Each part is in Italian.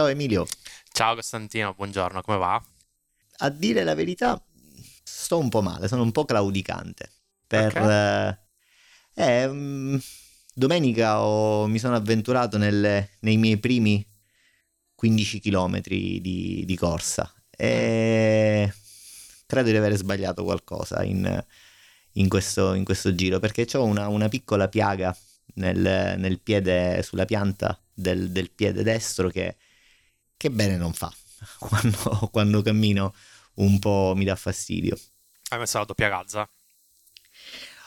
Ciao Emilio. Ciao Costantino, buongiorno, come va? A dire la verità, sto un po' male, sono un po' claudicante. Per, okay. eh, mm, domenica ho, mi sono avventurato nelle, nei miei primi 15 km di, di corsa e credo di aver sbagliato qualcosa in, in, questo, in questo, giro perché ho una, una piccola piaga nel, nel, piede, sulla pianta del, del piede destro che, che, bene non fa quando, quando cammino un po' mi dà fastidio. Hai messo la doppia calza?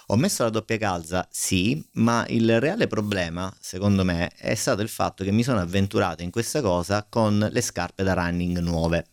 Ho messo la doppia calza, sì, ma il reale problema, secondo me, è stato il fatto che mi sono avventurato in questa cosa con le scarpe da running nuove.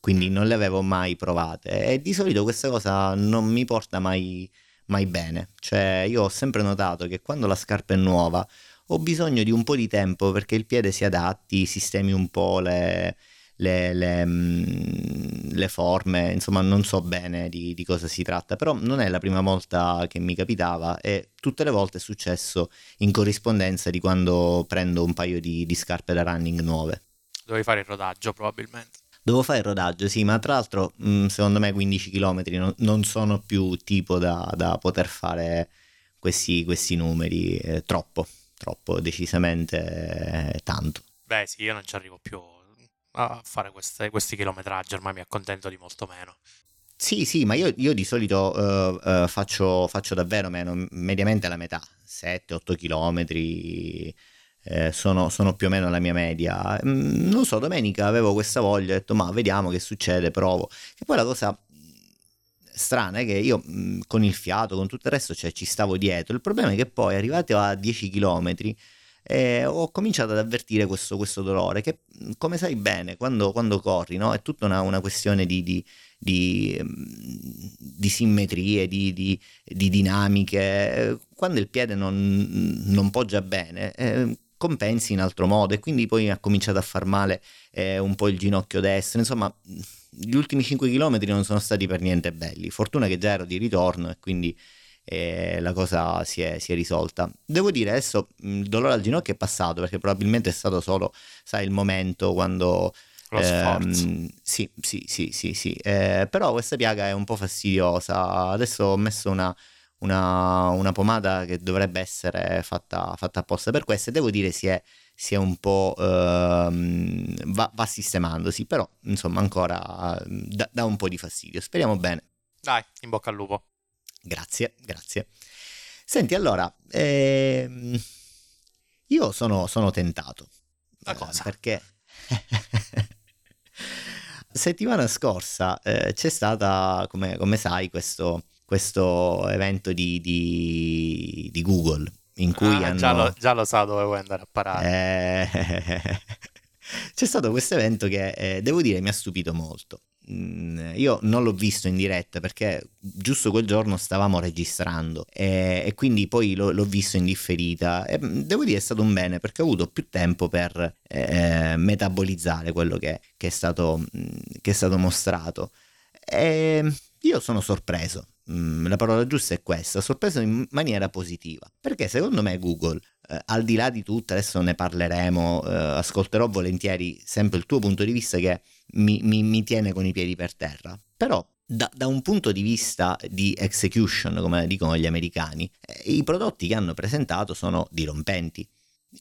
Quindi non le avevo mai provate e di solito questa cosa non mi porta mai, mai bene. Cioè, io ho sempre notato che quando la scarpa è nuova ho bisogno di un po' di tempo perché il piede si adatti, sistemi un po' le, le, le, mm, le, forme, insomma non so bene di, di, cosa si tratta, però non è la prima volta che mi capitava e tutte le volte è successo in corrispondenza di quando prendo un paio di, di scarpe da running nuove. Dovevi fare il rodaggio probabilmente. Devo fare il rodaggio, sì, ma tra l'altro mm, secondo me 15 km non, non sono più tipo da, da poter fare questi, questi numeri, eh, troppo, troppo, decisamente eh, tanto. Beh sì, io non ci arrivo più a fare queste, questi chilometraggi, ormai mi accontento di molto meno. Sì, sì, ma io, io di solito uh, uh, faccio, faccio, davvero meno, mediamente la metà, 7-8 chilometri. Eh, sono, sono, più o meno la mia media. Mm, non so, domenica avevo questa voglia, ho detto ma vediamo che succede, provo. E poi la cosa strana è che io mm, con il fiato, con tutto il resto, cioè, ci stavo dietro. Il problema è che poi arrivati a 10 chilometri e ho cominciato ad avvertire questo, questo dolore che come sai bene quando, quando corri no? è tutta una, una questione di, di, di, di simmetrie, di, dinamiche quando il piede non, non poggia bene eh, compensi in altro modo e quindi poi ha cominciato a far male eh, un po' il ginocchio destro insomma gli ultimi 5 km non sono stati per niente belli fortuna che già ero di ritorno e quindi e la cosa si è, si è, risolta. Devo dire adesso il dolore al ginocchio è passato perché probabilmente è stato solo, sai, il momento quando... Ehm, sì, sì, sì, sì, sì. Eh, però questa piaga è un po' fastidiosa. Adesso ho messo una, una, una pomata che dovrebbe essere fatta, fatta, apposta per questo e devo dire si è, si è un po' ehm, va, va, sistemandosi, però insomma ancora dà un po' di fastidio. Speriamo bene. Dai, in bocca al lupo. Grazie, grazie. Senti, allora, ehm, io sono, sono tentato. Ma cosa? Perché settimana scorsa eh, c'è stata, come, come sai, questo, questo evento di, di, di, Google in cui ah, hanno... già, lo, già lo so dove vuoi andare a parare. Eh, c'è stato questo evento che eh, devo dire mi ha stupito molto. Mm, io non l'ho visto in diretta perché giusto quel giorno stavamo registrando e, e quindi poi lo, l'ho visto in differita e mm, devo dire è stato un bene perché ho avuto più tempo per eh, metabolizzare quello che, che, è stato, mm, che è stato mostrato e io sono sorpreso la parola giusta è questa, sorpreso in maniera positiva, perché secondo me Google, eh, al di là di tutto, adesso ne parleremo, eh, ascolterò volentieri sempre il tuo punto di vista che mi, mi, mi tiene con i piedi per terra. Però da, da, un punto di vista di execution, come dicono gli americani, eh, i prodotti che hanno presentato sono dirompenti.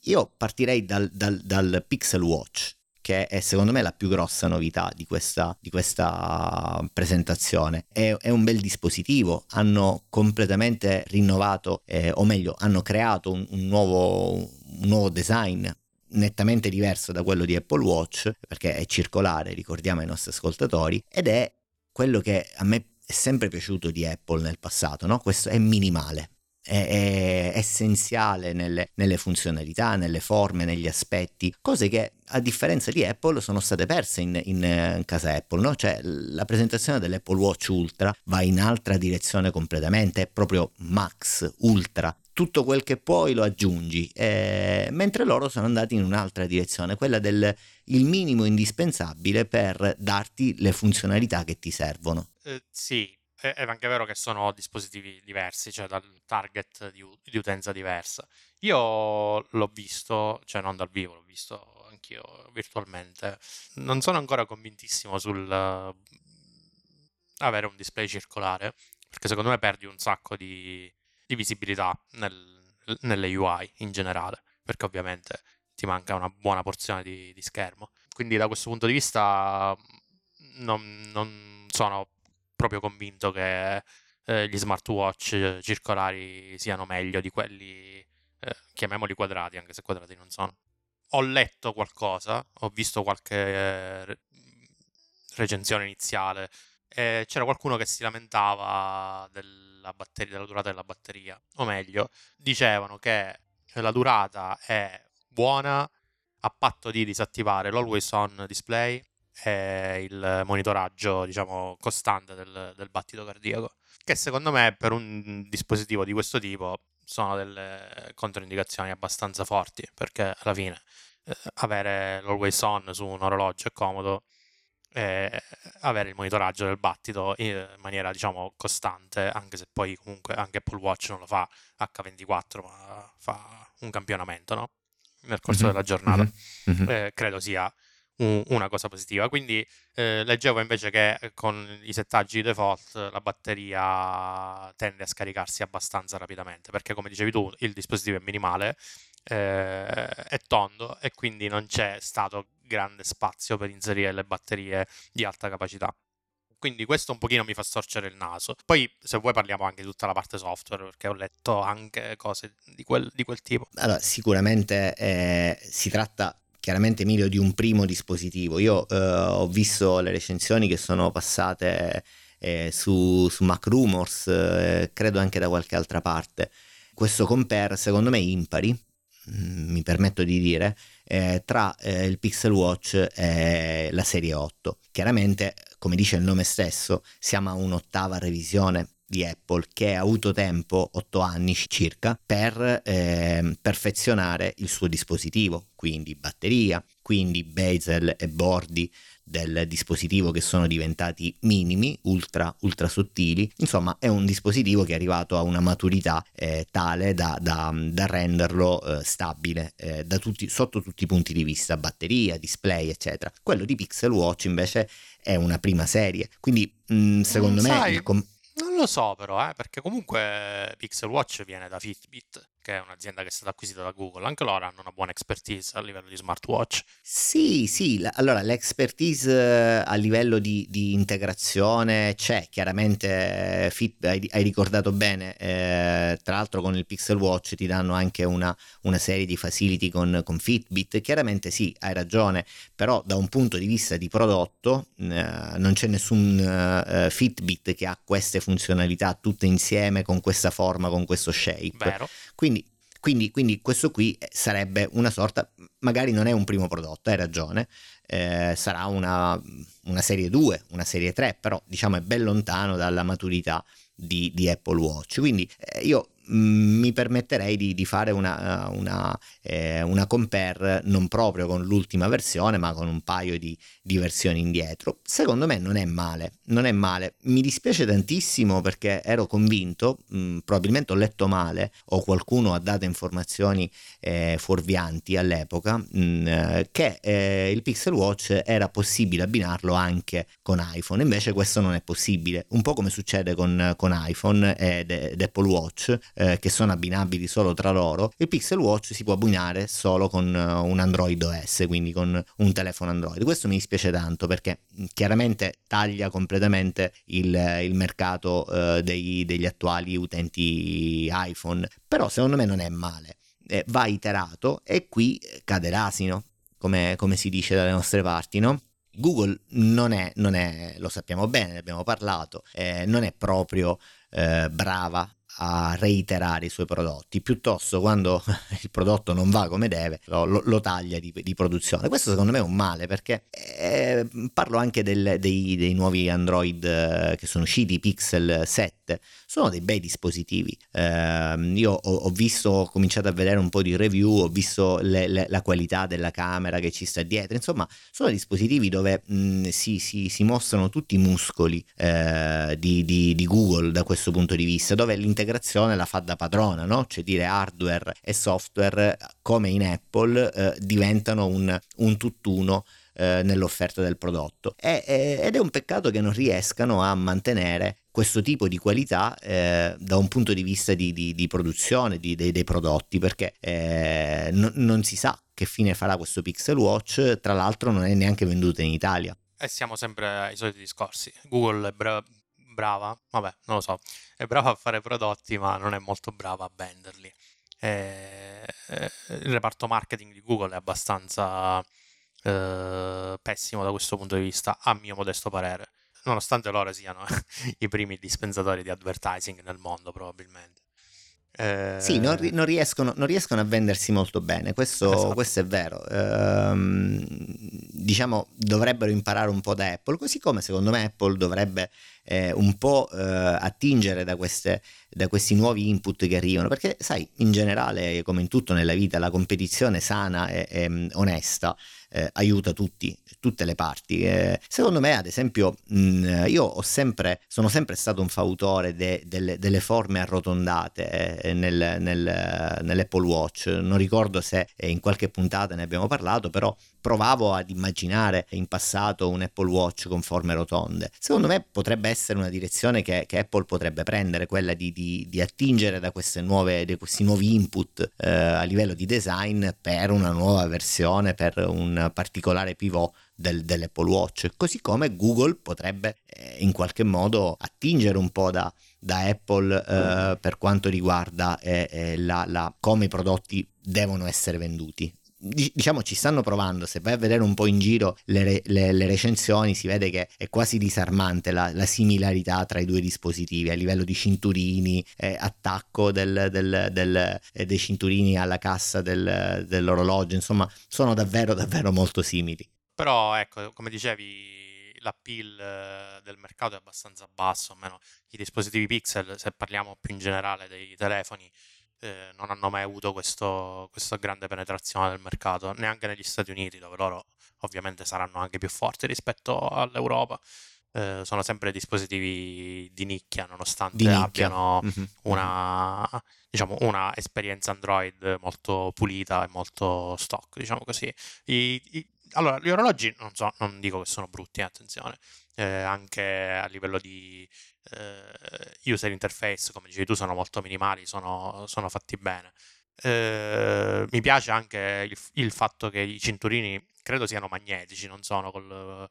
Io partirei dal, dal, dal Pixel Watch, che è secondo me la più grossa novità di questa, di questa presentazione. È, è, un bel dispositivo, hanno completamente rinnovato, eh, o meglio, hanno creato un, un, nuovo, un nuovo design nettamente diverso da quello di Apple Watch, perché è circolare, ricordiamo ai nostri ascoltatori, ed è quello che a me è sempre piaciuto di Apple nel passato, no? Questo è minimale, è, essenziale nelle, nelle, funzionalità, nelle forme, negli aspetti, cose che a differenza di Apple sono state perse in, in, in casa Apple, no? cioè la presentazione dell'Apple Watch Ultra va in altra direzione completamente, è proprio Max, Ultra, tutto quel che puoi lo aggiungi, eh, mentre loro sono andati in un'altra direzione, quella del minimo indispensabile per darti le funzionalità che ti servono. Eh, sì, è anche vero che sono dispositivi diversi, cioè dal target di, di, utenza diversa. Io l'ho visto, cioè non dal vivo, l'ho visto anch'io virtualmente. Non sono ancora convintissimo sul avere un display circolare, perché secondo me perdi un sacco di, di visibilità nel, nelle UI in generale, perché ovviamente ti manca una buona porzione di, di schermo. Quindi da questo punto di vista non, non sono proprio convinto che eh, gli smartwatch circolari siano meglio di quelli, eh, chiamiamoli quadrati, anche se quadrati non sono. Ho letto qualcosa, ho visto qualche eh, recensione iniziale e c'era qualcuno che si lamentava della, batteria, della durata della batteria, o meglio, dicevano che la durata è buona a patto di disattivare l'always on display e il monitoraggio, diciamo, costante del, del battito cardiaco, che secondo me per un dispositivo di questo tipo sono delle controindicazioni abbastanza forti, perché alla fine eh, avere l'always on su un orologio è comodo, e avere il monitoraggio del battito in maniera diciamo costante anche se poi comunque anche Apple Watch non lo fa H24 ma fa un campionamento no? nel corso mm-hmm. della giornata mm-hmm. eh, credo sia una cosa positiva quindi eh, leggevo invece che con i settaggi default la batteria tende a scaricarsi abbastanza rapidamente perché come dicevi tu il dispositivo è minimale eh, è tondo e quindi non c'è stato grande spazio per inserire le batterie di alta capacità. Quindi questo un pochino mi fa storcere il naso. Poi se vuoi parliamo anche di tutta la parte software, perché ho letto anche cose di quel, di quel tipo. Allora, sicuramente eh, si tratta chiaramente Emilio di un primo dispositivo. Io eh, ho visto le recensioni che sono passate eh, su, su Mac Rumors, eh, credo anche da qualche altra parte. Questo compare secondo me impari, mm, mi permetto di dire, eh, tra eh, il Pixel Watch e la serie 8. Chiaramente, come dice il nome stesso, siamo a un'ottava revisione di Apple che ha avuto tempo, 8 anni circa, per eh, perfezionare il suo dispositivo, quindi batteria, quindi bezel e bordi del dispositivo che sono diventati minimi, ultra, ultra sottili. Insomma, è un dispositivo che è arrivato a una maturità eh, tale da, da, da renderlo eh, stabile eh, tutti, sotto tutti i punti di vista, batteria, display, eccetera. Quello di Pixel Watch invece è una prima serie, quindi mh, mm, secondo mm, me... Sai, com- non lo so però, eh, perché comunque Pixel Watch viene da Fitbit che è un'azienda che è stata acquisita da Google, anche loro hanno una buona expertise a livello di smartwatch. Sì, sì, allora l'expertise eh, a livello di, di integrazione c'è, chiaramente eh, Fit, hai, hai, ricordato bene, eh, tra l'altro con il Pixel Watch ti danno anche una, una serie di facility con, con, Fitbit, chiaramente sì, hai ragione, però da un punto di vista di prodotto eh, non c'è nessun uh, Fitbit che ha queste funzionalità tutte insieme con questa forma, con questo shape. Vero. Quindi quindi, quindi, questo qui sarebbe una sorta, magari non è un primo prodotto, hai ragione, eh, sarà una, una, serie 2, una serie 3, però diciamo è ben lontano dalla maturità di, di Apple Watch. Quindi eh, io mi permetterei di, di fare una, una, eh, una, compare non proprio con l'ultima versione, ma con un paio di, di, versioni indietro. Secondo me non è male, non è male. Mi dispiace tantissimo perché ero convinto, mh, mm, probabilmente ho letto male o qualcuno ha dato informazioni eh, fuorvianti all'epoca, mh, mm, che eh, il Pixel Watch era possibile abbinarlo anche con iPhone, invece questo non è possibile, un po' come succede con, con iPhone ed, ed Apple Watch eh, che sono abbinabili solo tra loro, il Pixel Watch si può abbinare solo con uh, un Android OS, quindi con un telefono Android. Questo mi dispiace tanto perché mm, chiaramente taglia completamente il, il mercato uh, dei, degli attuali utenti iPhone, però secondo me non è male. Eh, va iterato e qui cade l'asino, come, come si dice dalle nostre parti, no? Google non è, non è, lo sappiamo bene, ne abbiamo parlato, eh, non è proprio eh, brava a reiterare i suoi prodotti, piuttosto quando il prodotto non va come deve lo, lo, taglia di, di, produzione. Questo secondo me è un male perché eh, parlo anche del, dei, dei, nuovi Android eh, che sono usciti, Pixel 7, sono dei bei dispositivi. Eh, io ho, ho, visto, ho cominciato a vedere un po' di review, ho visto le, le, la qualità della camera che ci sta dietro, insomma sono dispositivi dove mh, si, si, si, mostrano tutti i muscoli eh, di, di, di Google da questo punto di vista, dove l'integrazione l'integrazione la fa da padrona, no? cioè dire hardware e software come in Apple eh, diventano un, un tutt'uno eh, nell'offerta del prodotto. E, ed è un peccato che non riescano a mantenere questo tipo di qualità eh, da un punto di vista di, di, di produzione di, dei, dei, prodotti perché eh, no, non si sa che fine farà questo Pixel Watch tra l'altro non è neanche venduto in Italia. E siamo sempre ai soliti discorsi. Google è bra- brava vabbè non lo so è brava a fare prodotti ma non è molto brava a venderli eh, il reparto marketing di Google è abbastanza eh, pessimo da questo punto di vista a mio modesto parere nonostante loro siano i primi dispensatori di advertising nel mondo probabilmente. Eh... Sì, non, non, riescono, non, riescono, a vendersi molto bene, questo, esatto. questo è vero. Ehm, diciamo, dovrebbero imparare un po' da Apple, così come secondo me Apple dovrebbe eh, un po' eh, attingere da, queste, da, questi nuovi input che arrivano, perché sai, in generale, come in tutto nella vita, la competizione sana e, e onesta eh, aiuta tutti, tutte le parti. Eh, secondo me, ad esempio, mh, mm, io sempre, sono sempre stato un fautore de, de, delle forme arrotondate eh, nel, nel, nell'Apple Watch. Non ricordo se in qualche puntata ne abbiamo parlato, però provavo ad immaginare in passato un Apple Watch con forme rotonde. Secondo me potrebbe essere una direzione che, che Apple potrebbe prendere, quella di, di, di attingere da, nuove, da, questi nuovi input eh, a livello di design per una nuova versione, per un particolare pivot del, dell'Apple Watch, così come Google potrebbe eh, in qualche modo attingere un po' da, da Apple eh, per quanto riguarda eh, eh la, la, come i prodotti devono essere venduti diciamo ci stanno provando. Se vai a vedere un po' in giro le, le, le recensioni si vede che è quasi disarmante la, la, similarità tra i due dispositivi a livello di cinturini eh, attacco del, del, del, eh, dei cinturini alla cassa dell'orologio. Insomma sono davvero davvero molto simili. Però ecco come dicevi l'appeal eh, del mercato è abbastanza basso almeno i dispositivi pixel se parliamo più in generale dei telefoni eh, non hanno mai avuto questo, questa grande penetrazione del mercato, neanche negli Stati Uniti, dove loro ovviamente saranno anche più forti rispetto all'Europa. Eh, sono sempre dispositivi di nicchia, nonostante di nicchia. abbiano mm-hmm. una, diciamo, una esperienza Android molto pulita e molto stock, diciamo così. I, i, allora, gli orologi non, so, non dico che sono brutti, attenzione, eh, anche a livello di eh, user interface, come dicevi tu, sono molto minimali, sono, sono fatti bene. Eh, mi piace anche il, il, fatto che i cinturini credo siano magnetici, non sono col,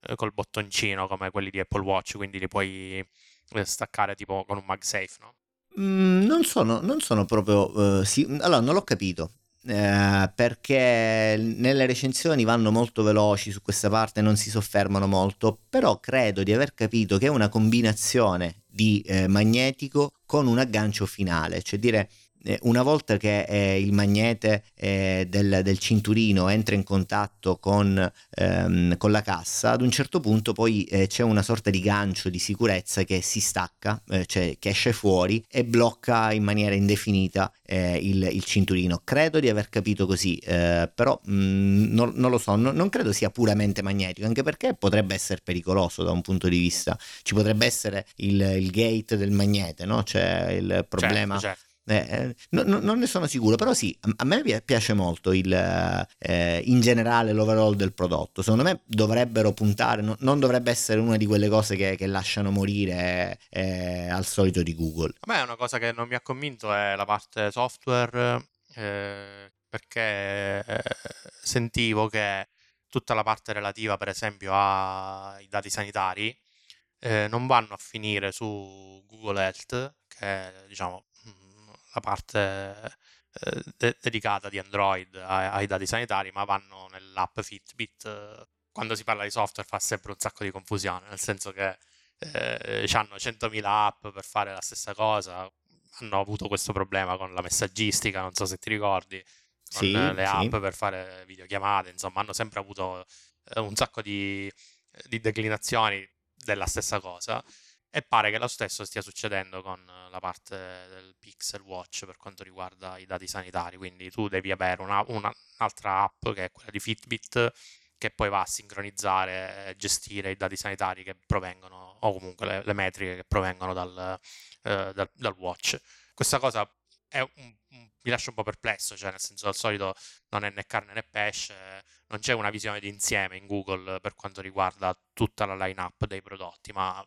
eh, col bottoncino come quelli di Apple Watch, quindi li puoi eh, staccare tipo con un MagSafe, no? Mm, non, sono, non sono proprio... Uh, sì, allora, non l'ho capito. Eh, perché nelle recensioni vanno molto veloci su questa parte, non si soffermano molto, però credo di aver capito che è una combinazione di eh, magnetico con un aggancio finale, cioè dire una volta che eh, il magnete eh, del, del, cinturino entra in contatto con, ehm, con, la cassa, ad un certo punto poi eh, c'è una sorta di gancio di sicurezza che si stacca, eh, cioè che esce fuori e blocca in maniera indefinita eh, il, il, cinturino. Credo di aver capito così, però mh, mm, non, non, lo so, no, non credo sia puramente magnetico, anche perché potrebbe essere pericoloso da un punto di vista, ci potrebbe essere il, il gate del magnete, no? C'è il certo, problema... Certo, certo eh, eh, no, no, non ne sono sicuro, però sì, a me piace molto il, eh, in generale l'overall del prodotto. Secondo me dovrebbero puntare, no, non dovrebbe essere una di quelle cose che, che lasciano morire eh, al solito di Google. A me una cosa che non mi ha convinto è la parte software, eh, perché eh, sentivo che tutta la parte relativa, per esempio, ai dati sanitari, non vanno a finire su Google Health, che è diciamo la parte eh, de- dedicata di Android ai, ai, dati sanitari, ma vanno nell'app Fitbit. quando si parla di software fa sempre un sacco di confusione, nel senso che eh, hanno 100.000 app per fare la stessa cosa, hanno avuto questo problema con la messaggistica, non so se ti ricordi, con sì, le app sì. per fare videochiamate, insomma hanno sempre avuto eh, un sacco di, di declinazioni della stessa cosa e pare che lo stesso stia succedendo con la parte del Pixel Watch per quanto riguarda i dati sanitari. Quindi tu devi avere una, una, un'altra app che è quella di Fitbit che poi va a sincronizzare e gestire i dati sanitari che provengono, o comunque le, le metriche che provengono dal, eh, dal, dal, watch. Questa cosa un, mi lascia un po' perplesso, cioè nel senso al solito non è né carne né pesce, non c'è una visione d'insieme in Google per quanto riguarda tutta la line-up dei prodotti, ma eh,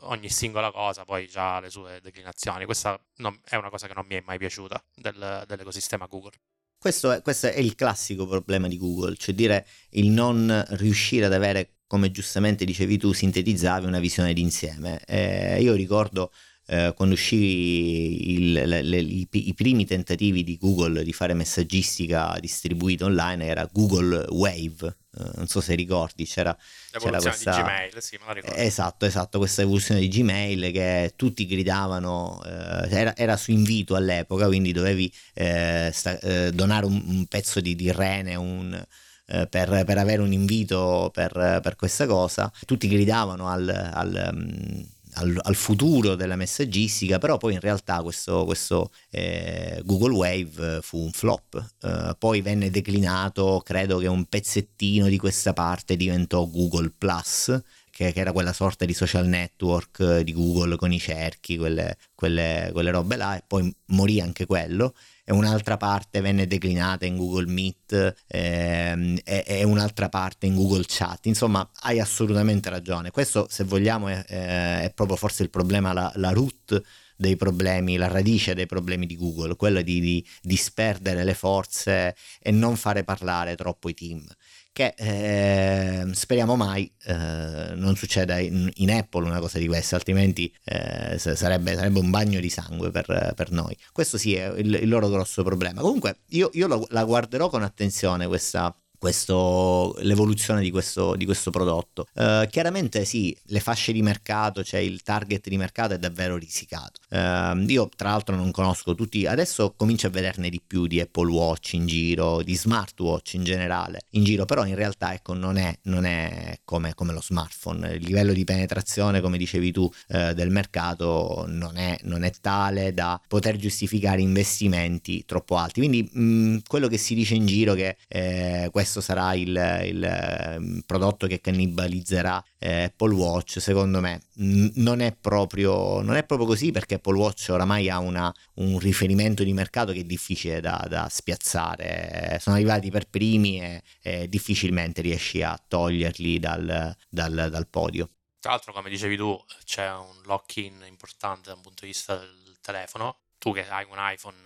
ogni singola cosa poi ha le sue declinazioni. Questa non, è una cosa che non mi è mai piaciuta del, dell'ecosistema Google. Questo è, questo è, il classico problema di Google, cioè dire il non riuscire ad avere, come giustamente dicevi tu, sintetizzavi una visione d'insieme. Eh, io ricordo eh, quando uscì il, le, le, i, i, primi tentativi di Google di fare messaggistica distribuita online era Google Wave, non so se ricordi, c'era, c'era questa... di Gmail, sì, me la ricordo. Esatto, esatto, questa evoluzione di Gmail che tutti gridavano, uh, era, era, su invito all'epoca, quindi dovevi uh, sta, donare un, un, pezzo di, di rene, un, per, per, avere un invito per, per, questa cosa. Tutti gridavano al, al um, al, al, futuro della messaggistica, però poi in realtà questo, questo eh, Google Wave fu un flop, eh, poi venne declinato, credo che un pezzettino di questa parte diventò Google Plus, che, che era quella sorta di social network di Google con i cerchi, quelle, quelle, quelle robe là, e poi morì anche quello e un'altra parte venne declinata in Google Meet ehm, e, e, un'altra parte in Google Chat. Insomma, hai assolutamente ragione. Questo, se vogliamo, è, è proprio forse il problema, la, la root dei problemi, la radice dei problemi di Google, quella di, di disperdere le forze e non fare parlare troppo i team che eh, speriamo mai eh, non succeda in, in, Apple una cosa di questa, altrimenti eh, sarebbe, sarebbe, un bagno di sangue per, per noi. Questo sì è il, il, loro grosso problema. Comunque io, io lo, la guarderò con attenzione questa, questo, l'evoluzione di questo, di questo prodotto. Uh, chiaramente sì, le fasce di mercato, cioè il target di mercato è davvero risicato. Uh, io tra l'altro non conosco tutti, adesso comincio a vederne di più di Apple Watch in giro, di smartwatch in generale in giro, però in realtà ecco non è, non è come, come, lo smartphone, il livello di penetrazione come dicevi tu uh, del mercato non è, non è, tale da poter giustificare investimenti troppo alti. Quindi mh, quello che si dice in giro che eh, questo questo sarà il, il ehm, prodotto che cannibalizzerà eh, Apple Watch, secondo me non è, proprio, non è proprio così perché Apple Watch oramai ha una, un riferimento di mercato che è difficile da, da spiazzare, sono arrivati per primi e, e, difficilmente riesci a toglierli dal, dal, dal podio. Tra l'altro, come dicevi tu, c'è un lock-in importante dal punto di vista del telefono. Tu che hai un iPhone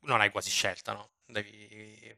non hai quasi scelta, no? Devi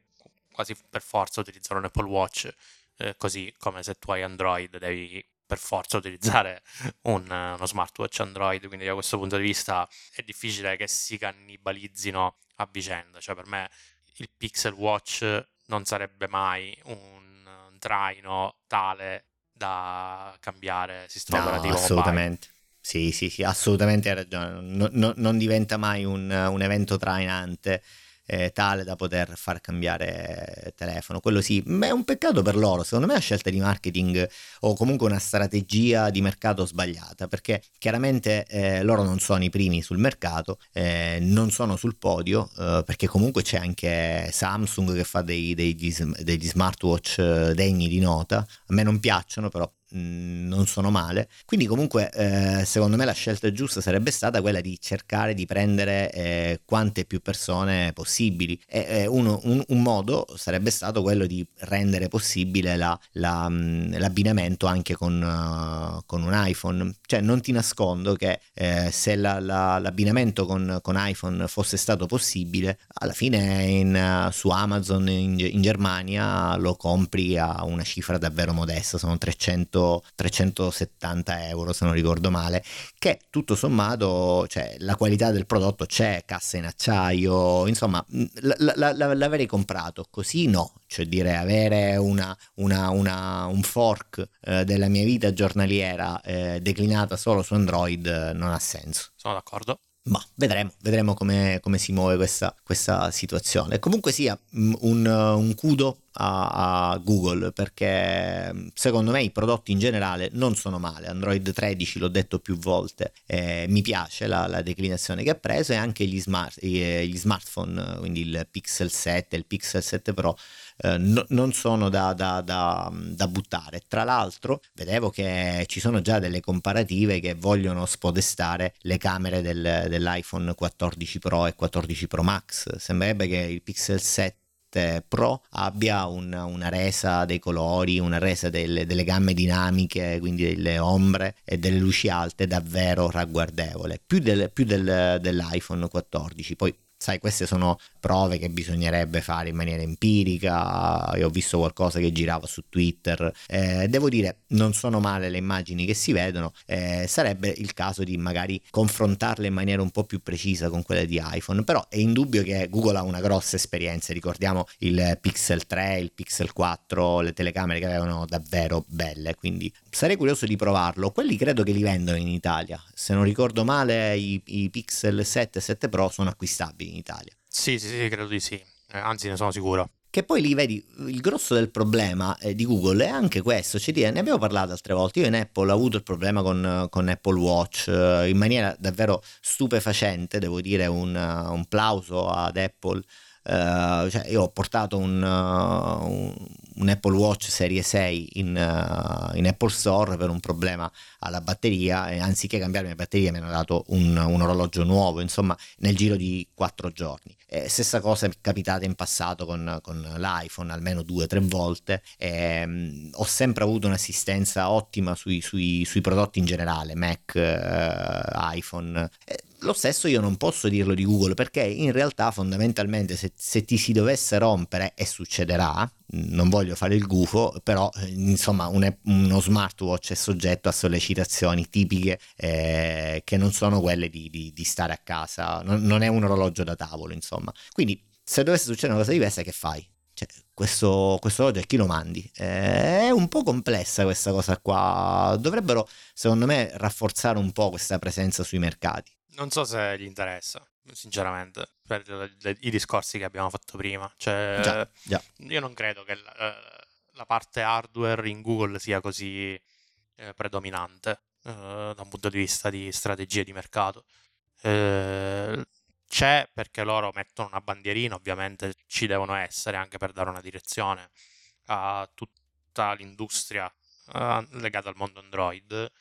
quasi per forza utilizzare un Apple Watch, eh, così come se tu hai Android devi per forza utilizzare un, uno smartwatch Android, quindi da questo punto di vista è difficile che si cannibalizzino a vicenda, cioè per me il Pixel Watch non sarebbe mai un, un traino tale da cambiare sistema no, operativo assolutamente. Mobile. Sì, sì, sì, assolutamente hai ragione. No, no, non diventa mai un, un evento trainante eh, tale da poter far cambiare telefono. Quello sì, ma è un peccato per loro, secondo me è una scelta di marketing o comunque una strategia di mercato sbagliata, perché chiaramente eh, loro non sono i primi sul mercato, eh, non sono sul podio, eh, perché comunque c'è anche Samsung che fa dei, degli, degli smartwatch eh, degni di nota, a me non piacciono però non sono male. Quindi comunque eh, secondo me la scelta giusta sarebbe stata quella di cercare di prendere eh, quante più persone possibili e eh, uno, un, un, modo sarebbe stato quello di rendere possibile la, la, mm, l'abbinamento anche con, uh, con, un iPhone. Cioè non ti nascondo che eh, se la, l'abbinamento con, con, iPhone fosse stato possibile, alla fine in, uh, su Amazon in, in Germania lo compri a una cifra davvero modesta, sono 300 370 euro se non ricordo male, che tutto sommato cioè, la qualità del prodotto c'è, cassa in acciaio, insomma l- l'avrei comprato, così no, cioè dire avere una, una, una, un fork eh, della mia vita giornaliera eh, declinata solo su Android eh, non ha senso. Sono d'accordo. Ma vedremo, vedremo come, come si muove questa, questa, situazione. Comunque sia, un, un kudo a, a, Google perché mm, secondo me i prodotti in generale non sono male. Android 13 l'ho detto più volte, eh, mi piace la, la, declinazione che ha preso e anche gli, smart, gli smartphone, quindi il Pixel 7 e il Pixel 7 Pro eh, no, non sono da, da, da, da, buttare. Tra l'altro, vedevo che ci sono già delle comparative che vogliono spodestare le camere del, dell'iPhone 14 Pro e 14 Pro Max. Sembrerebbe che il Pixel 7 Pro abbia una, una, resa dei colori, una resa delle, delle, gamme dinamiche, quindi delle ombre e delle luci alte davvero ragguardevole, più, del, più del, dell'iPhone 14. Poi sai, queste sono prove che bisognerebbe fare in maniera empirica. Io ho visto qualcosa che girava su Twitter. Eh, devo dire, non sono male le immagini che si vedono. Eh, sarebbe il caso di magari confrontarle in maniera un po' più precisa con quelle di iPhone. Però è indubbio che Google ha una grossa esperienza. Ricordiamo il Pixel 3, il Pixel 4, le telecamere che avevano davvero belle. Quindi sarei curioso di provarlo. Quelli credo che li vendono in Italia. Se non ricordo male, i, i Pixel 7 e 7 Pro sono acquistabili in Italia. Sì, sì, sì, credo di sì. Eh, anzi, ne sono sicuro. Che poi lì vedi il grosso del problema eh, di Google è anche questo, cioè, ne abbiamo parlato altre volte, io in Apple ho avuto il problema con, con Apple Watch eh, in maniera davvero stupefacente, devo dire un, un plauso ad Apple Uh, cioè io ho portato un, uh, un, Apple Watch Serie 6 in, uh, in, Apple Store per un problema alla batteria e anziché cambiarmi la batteria mi hanno dato un, un orologio nuovo, insomma, nel giro di 4 giorni. Eh, stessa cosa è capitata in passato con, con l'iPhone, almeno due o tre volte. Eh, ho sempre avuto un'assistenza ottima sui, sui, sui prodotti in generale, Mac, iPhone. Eh, lo stesso io non posso dirlo di Google perché in realtà fondamentalmente se, se ti si dovesse rompere e succederà, non voglio fare il gufo, però eh, insomma un, uno smartwatch è soggetto a sollecitazioni tipiche eh, che non sono quelle di, di, di stare a casa, non, non, è un orologio da tavolo insomma. Quindi se dovesse succedere una cosa diversa che fai? Cioè, questo, questo orologio a chi lo mandi? Eh, è un po' complessa questa cosa qua, dovrebbero secondo me rafforzare un po' questa presenza sui mercati. Non so se gli interessa, sinceramente, per le, le, i discorsi che abbiamo fatto prima. Cioè, già, già. Io non credo che la, la, parte hardware in Google sia così eh, predominante eh, da un punto di vista di strategie di mercato. Eh, c'è perché loro mettono una bandierina, ovviamente ci devono essere anche per dare una direzione a tutta l'industria eh, legata al mondo Android.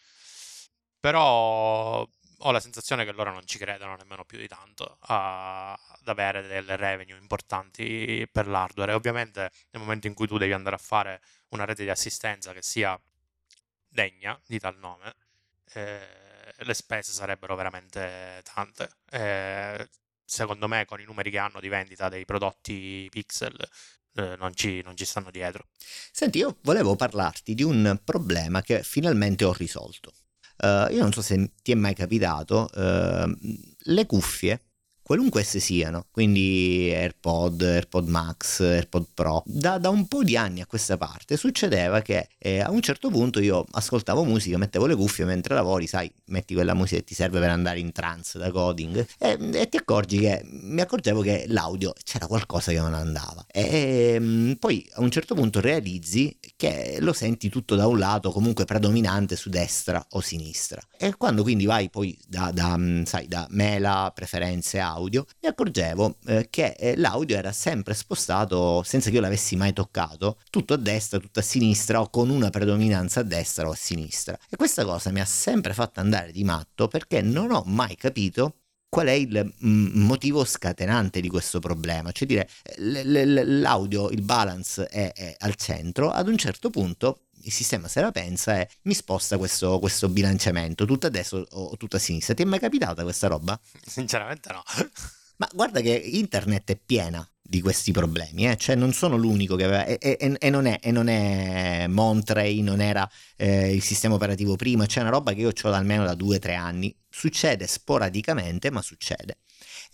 Però ho la sensazione che loro non ci credono nemmeno più di tanto a, ad avere delle revenue importanti per l'hardware. E ovviamente nel momento in cui tu devi andare a fare una rete di assistenza che sia degna di tal nome, eh, le spese sarebbero veramente tante. Eh, secondo me, con i numeri che hanno di vendita dei prodotti Pixel, eh, non, ci, non ci stanno dietro. Senti, io volevo parlarti di un problema che finalmente ho risolto. Uh, io non so se ti è mai capitato, uh, le cuffie qualunque esse siano, quindi AirPod, AirPod Max, AirPod Pro, da, da un po' di anni a questa parte succedeva che eh, a un certo punto io ascoltavo musica, mettevo le cuffie mentre lavori, sai, metti quella musica che ti serve per andare in trance da coding e, e ti accorgi che mi accorgevo che l'audio c'era qualcosa che non andava. E, e poi a un certo punto realizzi che lo senti tutto da un lato comunque predominante su destra o sinistra. E quando quindi vai poi da, da sai, da mela preferenze a audio, mi accorgevo eh, che eh, l'audio era sempre spostato senza che io l'avessi mai toccato, tutto a destra, tutto a sinistra o con una predominanza a destra o a sinistra. E questa cosa mi ha sempre fatto andare di matto perché non ho mai capito qual è il motivo scatenante di questo problema, cioè dire l'audio, il balance è, è, al centro, ad un certo punto il sistema se la pensa e mi sposta questo, questo bilanciamento, tutto a destra o tutto a sinistra. Ti è mai capitata questa roba? Sinceramente no. Ma guarda che internet è piena di questi problemi, eh? cioè non sono l'unico che aveva, e, e, e, non, è, e non, è, Monterey, non era eh, il sistema operativo prima, c'è una roba che io ho da almeno da due o tre anni, succede sporadicamente, ma succede.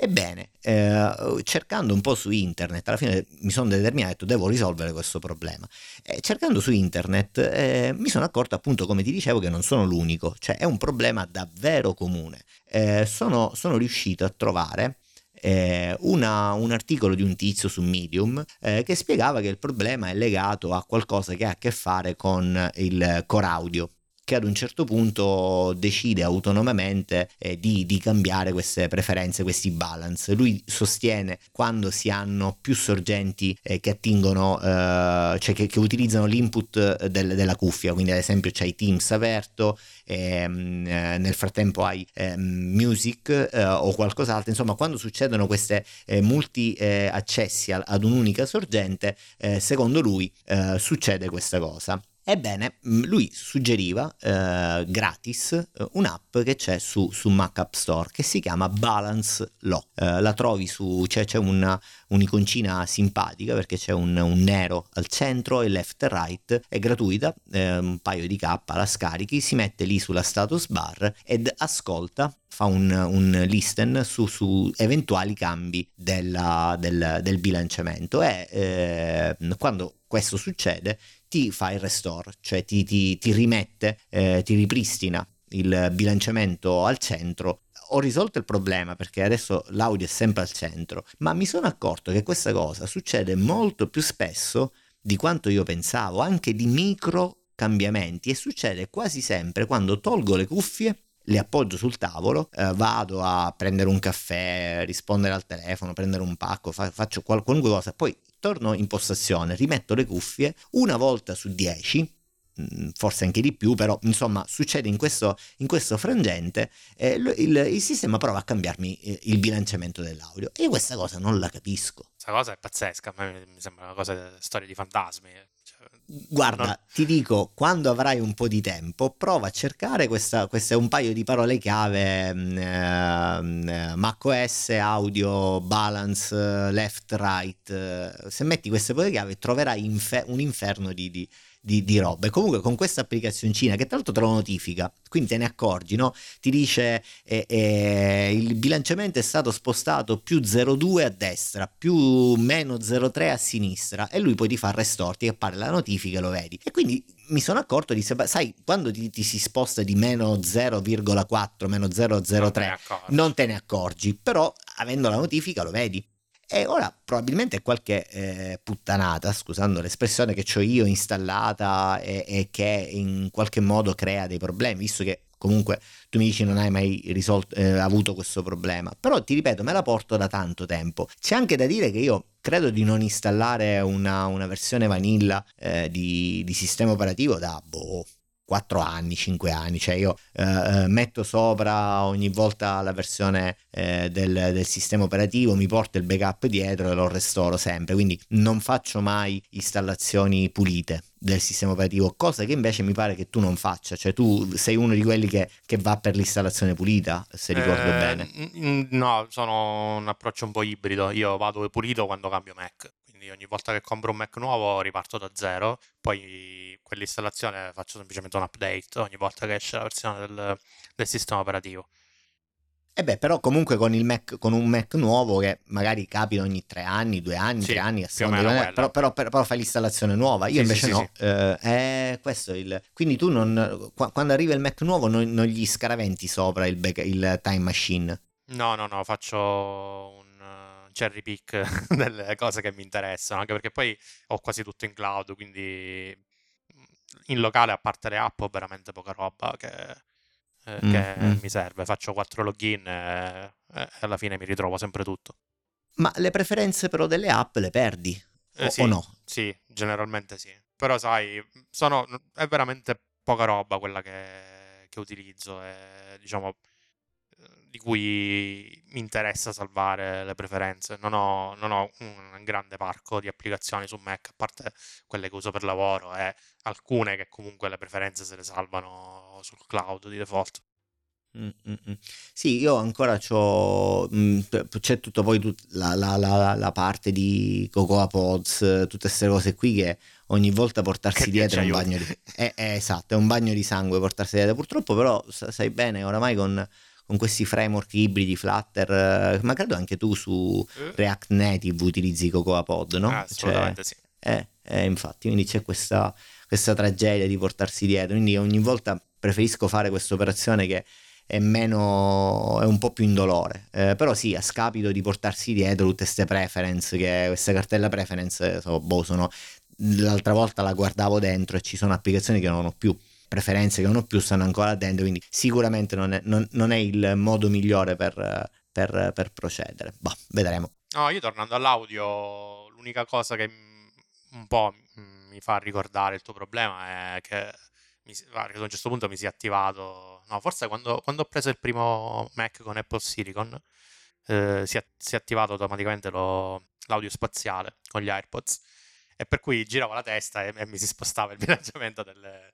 Ebbene, eh, cercando un po' su internet, alla fine mi sono determinato, devo risolvere questo problema. E cercando su internet eh, mi sono accorto appunto, come ti dicevo, che non sono l'unico, cioè è un problema davvero comune. Eh, sono, sono riuscito a trovare eh, una, un articolo di un tizio su Medium eh, che spiegava che il problema è legato a qualcosa che ha a che fare con il core audio che ad un certo punto decide autonomamente eh, di, di, cambiare queste preferenze, questi balance. Lui sostiene quando si hanno più sorgenti eh, che attingono, eh, cioè che, che, utilizzano l'input del, della cuffia, quindi ad esempio c'hai Teams aperto, ehm, eh, nel frattempo hai ehm, Music eh, o qualcos'altro, insomma quando succedono questi eh, multi accessi ad un'unica sorgente, secondo lui succede questa cosa. Ebbene, mm, lui suggeriva eh, gratis eh, un'app che c'è su, su, Mac App Store che si chiama Balance Law. Eh, la trovi su, c'è, c'è una, un'iconcina simpatica perché c'è un, un, nero al centro e left e right, è gratuita, eh, un paio di K la scarichi, si mette lì sulla status bar ed ascolta fa un, un listen su, su, eventuali cambi della, del, del, bilanciamento e eh, quando questo succede ti fa il restore, cioè ti, ti, ti rimette, eh, ti ripristina il bilanciamento al centro. Ho risolto il problema perché adesso l'audio è sempre al centro, ma mi sono accorto che questa cosa succede molto più spesso di quanto io pensavo, anche di micro cambiamenti e succede quasi sempre quando tolgo le cuffie le appoggio sul tavolo, eh, vado a prendere un caffè, rispondere al telefono, prendere un pacco, fa- faccio qual- qualunque cosa, poi torno in postazione, rimetto le cuffie una volta su dieci, mm, forse anche di più, però insomma succede in questo, in questo frangente, eh, il, il, sistema prova a cambiarmi eh, il bilanciamento dell'audio e io questa cosa non la capisco. Questa cosa è pazzesca, mi sembra una cosa storia di fantasmi. Guarda, non... ti dico, quando avrai un po' di tempo, prova a cercare questa, queste un paio di parole chiave, mm, eh, macOS, audio, balance, left, right. Se metti queste parole chiave troverai infer- un inferno di, di di, di robe. Comunque con questa applicazioncina che tra l'altro te lo notifica, quindi te ne accorgi, no? Ti dice eh, eh, il bilanciamento è stato spostato più 0,2 a destra, più meno 0,3 a sinistra e lui poi ti fa restore, ti appare la notifica e lo vedi. E quindi mi sono accorto di, sai, quando ti, ti si sposta di meno 0,4, meno 0,03, non te ne accorgi, però avendo la notifica lo vedi. E ora probabilmente è qualche eh, puttanata, scusando l'espressione che ho io installata e, e, che in qualche modo crea dei problemi, visto che comunque tu mi dici non hai mai risolto, eh, avuto questo problema. Però ti ripeto, me la porto da tanto tempo. C'è anche da dire che io credo di non installare una, una versione vanilla eh, di, di sistema operativo da boh 4 anni, 5 anni, cioè io eh, eh, metto sopra ogni volta la versione eh, del, del, sistema operativo, mi porto il backup dietro e lo restauro sempre, quindi non faccio mai installazioni pulite del sistema operativo, cosa che invece mi pare che tu non faccia, cioè tu sei uno di quelli che, che va per l'installazione pulita, se ricordo eh, bene. No, sono un approccio un po' ibrido, io vado pulito quando cambio Mac, quindi ogni volta che compro un Mac nuovo riparto da zero, poi quell'installazione faccio semplicemente un update ogni volta che esce la versione del, del sistema operativo. E beh, però comunque con, Mac, con, un Mac nuovo che magari capita ogni tre anni, due anni, sì, tre anni, a seconda però, però, però, fai l'installazione nuova. Io sì, invece sì, no. Eh, eh, questo il... Quindi tu non, quando arriva il Mac nuovo non, non gli scaraventi sopra il, back, il, time machine? No, no, no, faccio cherry pick delle cose che mi interessano, anche perché poi ho quasi tutto in cloud, quindi in locale, a parte le app, ho veramente poca roba che, eh, mm, che mm. mi serve. Faccio quattro login e, e, alla fine mi ritrovo sempre tutto. Ma le preferenze però delle app le perdi? Eh, o, sì, o no? Sì, generalmente sì. Però sai, sono, è veramente poca roba quella che, che utilizzo e diciamo di cui mi interessa salvare le preferenze. Non ho, non ho, un grande parco di applicazioni su Mac, a parte quelle che uso per lavoro e alcune che comunque le preferenze se le salvano sul cloud di default. Mm-mm. Sì, io ancora c'ho, mh, c'è tutto poi tut, la, la, la, la, parte di Cocoa Pods, tutte queste cose qui che ogni volta portarsi che dietro è un bagno di... È, è, esatto, è un bagno di sangue portarsi dietro. Purtroppo però sai bene, oramai con con questi framework ibridi Flutter, eh, ma credo anche tu su eh. React Native utilizzi Cocoa Pod, no? Ah, assolutamente cioè, sì. Eh, eh, infatti, quindi c'è questa, questa tragedia di portarsi dietro, quindi ogni volta preferisco fare questa operazione che è meno è un po' più indolore eh, però sì a scapito di portarsi dietro tutte queste preference che questa cartella preference so, boh, sono l'altra volta la guardavo dentro e ci sono applicazioni che non ho più preferenze che ho più stanno ancora dentro quindi sicuramente non è, non, non è il modo migliore per, per, per procedere. Boh, vedremo. No io tornando all'audio l'unica cosa che un po' mi fa ricordare il tuo problema è che mi, ad un certo punto mi si è attivato, no, forse quando, quando ho preso il primo Mac con Apple Silicon, eh, si, è, si, è, attivato automaticamente lo, l'audio spaziale con gli AirPods e per cui giravo la testa e, e mi si spostava il bilanciamento delle,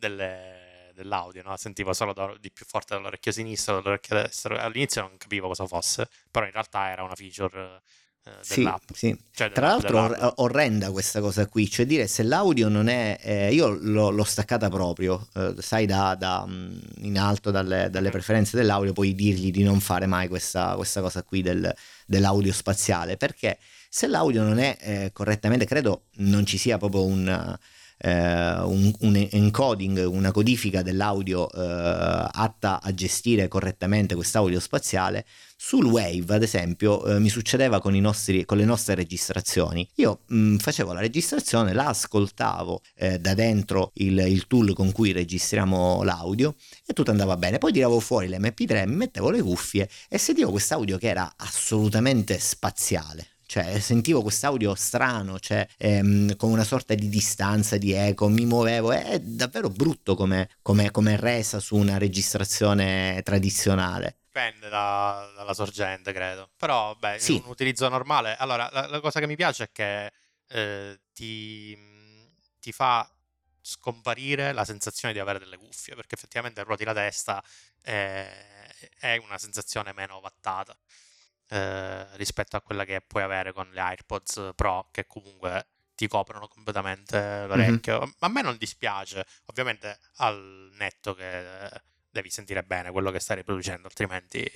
delle, dell'audio, no? sentivo solo da, di più forte dall'orecchio sinistro, dall'orecchio destro, all'inizio non capivo cosa fosse, però in realtà era una feature eh, dell'app. Sì, sì. Cioè, Tra l'altro dell'app. orrenda questa cosa qui, cioè dire se l'audio non è... Eh, io l'ho, l'ho, staccata proprio, eh, sai da, da, mm, in alto dalle, dalle, mm. preferenze dell'audio, puoi dirgli di non fare mai questa, questa cosa qui del, dell'audio spaziale, perché se l'audio non è eh, correttamente, credo non ci sia proprio un un, un, encoding, una codifica dell'audio eh, atta a gestire correttamente quest'audio spaziale, sul Wave, ad esempio, eh, mi succedeva con, nostri, con, le nostre registrazioni. Io mh, mm, facevo la registrazione, la ascoltavo eh, da dentro il, il, tool con cui registriamo l'audio e tutto andava bene. Poi tiravo fuori l'MP3, mi mettevo le cuffie e sentivo quest'audio che era assolutamente spaziale cioè sentivo quest'audio strano, cioè ehm, con una sorta di distanza, di eco, mi muovevo, è davvero brutto come, come, come resa su una registrazione tradizionale. Dipende da, dalla sorgente, credo. Però, beh, sì. un utilizzo normale. Allora, la, la, cosa che mi piace è che eh, ti, ti fa scomparire la sensazione di avere delle cuffie, perché effettivamente ruoti la testa e è una sensazione meno vattata. Eh, rispetto a quella che puoi avere con le AirPods Pro che comunque ti coprono completamente l'orecchio. Mm-hmm. A me non dispiace, ovviamente al netto che devi sentire bene quello che stai riproducendo, altrimenti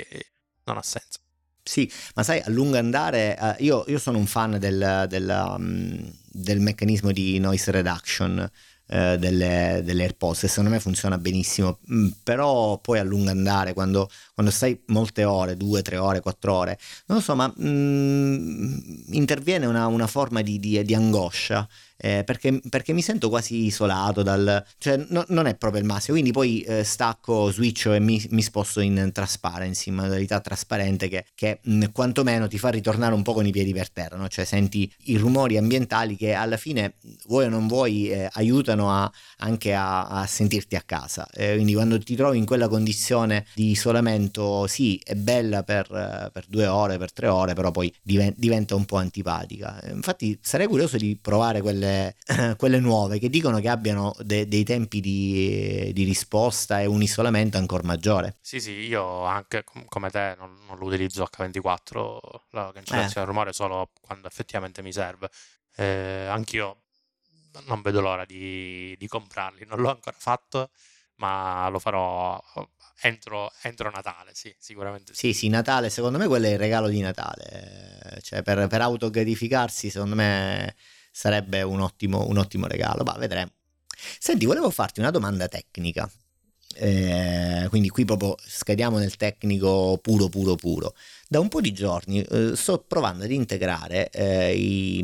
non ha senso. Sì, ma sai, a lungo andare, uh, io, io, sono un fan del, del, um, del meccanismo di noise reduction eh, delle, delle AirPods e secondo me funziona benissimo. Mm, però poi a lungo andare quando, quando stai molte ore, due, tre ore, quattro ore non lo so ma mm, interviene una, una forma di, di, di angoscia eh, perché, perché, mi sento quasi isolato dal... cioè no, non è proprio il massimo, quindi poi eh, stacco, switcho e mi, mi, sposto in transparency, in modalità trasparente che, che mh, mm, quantomeno ti fa ritornare un po' con i piedi per terra, no? cioè senti i rumori ambientali che alla fine vuoi o non vuoi eh, aiutano a, anche a, a, sentirti a casa, eh, quindi quando ti trovi in quella condizione di isolamento sì è bella per, per due ore, per tre ore, però poi diventa un po' antipatica. Infatti sarei curioso di provare quelle quelle, quelle nuove che dicono che abbiano de- dei tempi di, di, risposta e un isolamento ancora maggiore. Sì, sì, io anche come te non, non lo utilizzo H24, la cancellazione eh. del rumore solo quando effettivamente mi serve. Eh, anch'io non vedo l'ora di, di comprarli, non l'ho ancora fatto, ma lo farò entro, entro, Natale, sì, sicuramente sì. Sì, sì, Natale, secondo me quello è il regalo di Natale, cioè per, per autogratificarsi, secondo me sarebbe un ottimo, un ottimo regalo, ma vedremo. Senti, volevo farti una domanda tecnica. Eh, quindi qui proprio scadiamo nel tecnico puro puro puro da un po' di giorni eh, sto provando ad integrare eh, i,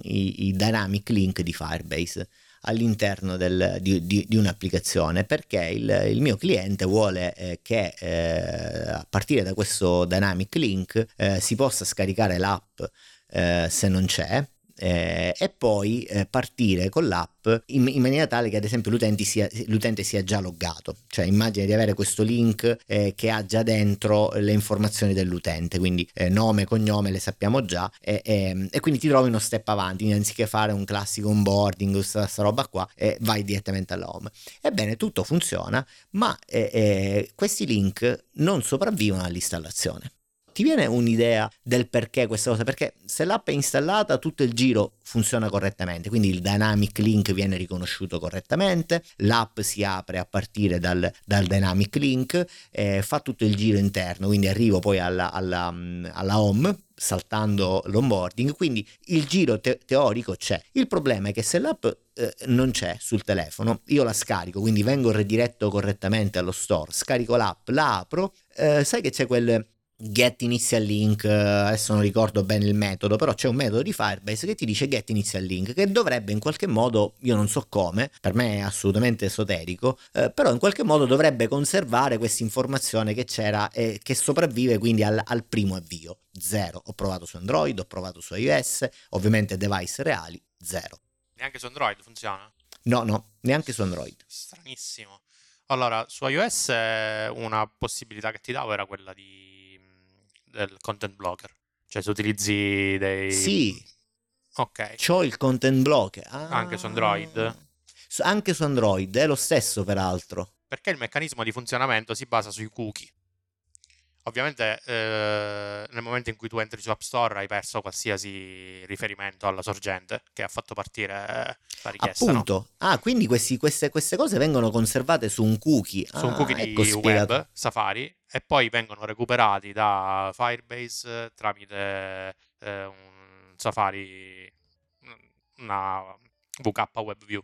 i, i, dynamic link di Firebase all'interno del, di, di, di, un'applicazione perché il, il mio cliente vuole eh, che eh, a partire da questo dynamic link eh, si possa scaricare l'app eh, se non c'è eh, e poi eh, partire con l'app in, in, maniera tale che ad esempio l'utente sia, l'utente sia già loggato, cioè immagina di avere questo link eh, che ha già dentro le informazioni dell'utente, quindi eh, nome, cognome le sappiamo già e, e, quindi ti trovi uno step avanti, anziché fare un classico onboarding, questa, questa roba qua, vai direttamente alla home. Ebbene, tutto funziona, ma eh, eh, questi link non sopravvivono all'installazione. Ti viene un'idea del perché questa cosa? Perché se l'app è installata tutto il giro funziona correttamente, quindi il dynamic link viene riconosciuto correttamente, l'app si apre a partire dal, dal dynamic link, eh, fa tutto il giro interno, quindi arrivo poi alla, alla, alla home saltando l'onboarding, quindi il giro te- teorico c'è. Il problema è che se l'app eh, non c'è sul telefono, io la scarico, quindi vengo rediretto correttamente allo store, scarico l'app, la apro, eh, sai che c'è quel get initial link, eh, adesso non ricordo bene il metodo, però c'è un metodo di Firebase che ti dice get initial link, che dovrebbe in qualche modo, io non so come, per me è assolutamente esoterico, eh, però in qualche modo dovrebbe conservare questa informazione che c'era e che sopravvive quindi al, al primo avvio. Zero. Ho provato su Android, ho provato su iOS, ovviamente device reali, zero. Neanche su Android funziona? No, no, neanche su Android. Stranissimo. Allora, su iOS una possibilità che ti davo era quella di del content blocker. Cioè se utilizzi dei... Sì. Ok. C'ho il content blocker. Ah. Anche su Android. Anche su Android, è lo stesso peraltro. Perché il meccanismo di funzionamento si basa sui cookie. Ovviamente eh, nel momento in cui tu entri su App Store hai perso qualsiasi riferimento alla sorgente che ha fatto partire la richiesta. Appunto. No? Ah, quindi questi, queste, queste, cose vengono conservate su un cookie. Su un cookie ah, di ecco web, Safari, e poi vengono recuperati da Firebase tramite eh, un Safari, una VK WebView.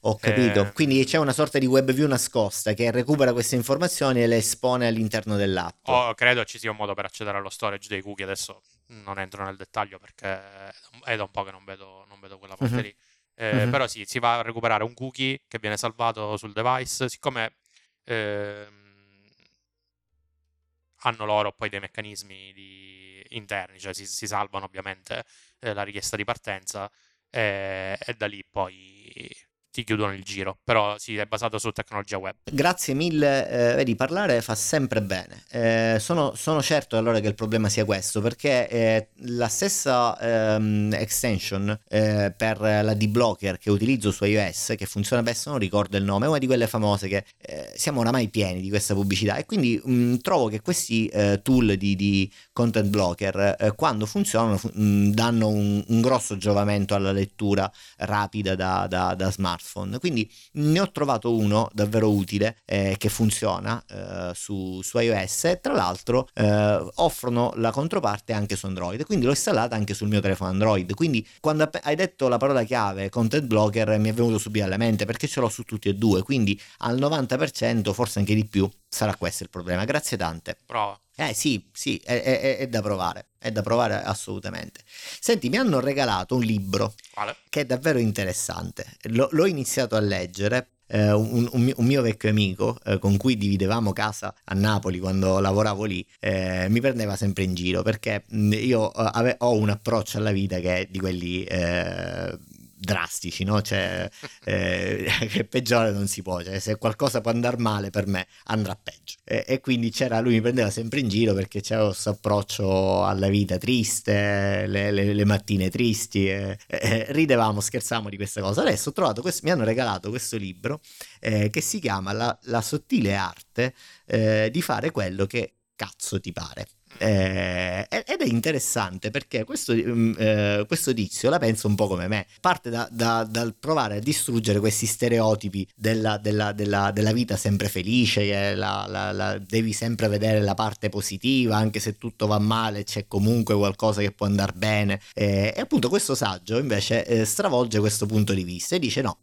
Ho capito, eh, quindi c'è una sorta di web view nascosta che recupera queste informazioni e le espone all'interno dell'app. Oh, credo ci sia un modo per accedere allo storage dei cookie, adesso non entro nel dettaglio perché è da un po' che non vedo, non vedo quella parte uh-huh. lì. Eh, uh-huh. Però sì, si va a recuperare un cookie che viene salvato sul device, siccome eh, hanno loro poi dei meccanismi di... interni, cioè si, si salvano ovviamente eh, la richiesta di partenza e, e da lì poi ti chiudono il giro, però sì, è basato su tecnologia web. Grazie mille, eh, vedi, parlare fa sempre bene. Eh, sono, sono, certo allora che il problema sia questo, perché eh, la stessa ehm, extension eh, per la D-Blocker che utilizzo su iOS, che funziona bene, non ricordo il nome, è una di quelle famose che eh, siamo oramai pieni di questa pubblicità e quindi mh, mm, trovo che questi eh, tool di, di, content blocker, quando funzionano, mh, mm, danno un, un, grosso giovamento alla lettura rapida da, da, da smartphone smartphone. Quindi ne ho trovato uno davvero utile eh, che funziona eh, su, su, iOS e tra l'altro eh, offrono la controparte anche su Android. Quindi l'ho installata anche sul mio telefono Android. Quindi quando hai detto la parola chiave content blocker mi è venuto subito alla mente perché ce l'ho su tutti e due. Quindi al 90%, forse anche di più, sarà questo il problema. Grazie tante. Prova. Eh sì, sì, è, è, è, da provare, è da provare assolutamente. Senti, mi hanno regalato un libro vale. che è davvero interessante. L- l'ho iniziato a leggere. Eh, un, un, un, mio vecchio amico eh, con cui dividevamo casa a Napoli quando lavoravo lì eh, mi prendeva sempre in giro perché io eh, ave- ho un approccio alla vita che è di quelli eh, drastici, no? Cioè, eh, che peggiore non si può, cioè, se qualcosa può andare male per me andrà peggio. E, e quindi c'era, lui mi prendeva sempre in giro perché c'era questo approccio alla vita triste, le, le, le mattine tristi, e, e, ridevamo, scherzavamo di questa cosa. Adesso ho trovato questo, mi hanno regalato questo libro eh, che si chiama La, la sottile arte eh, di fare quello che cazzo ti pare. Eh, ed è interessante perché questo, mm, eh, questo, tizio la pensa un po' come me. Parte da, da, dal provare a distruggere questi stereotipi della, della, della, della vita sempre felice, che la, la, la, devi sempre vedere la parte positiva, anche se tutto va male, c'è comunque qualcosa che può andare bene. Eh, e appunto questo saggio invece eh, stravolge questo punto di vista e dice no,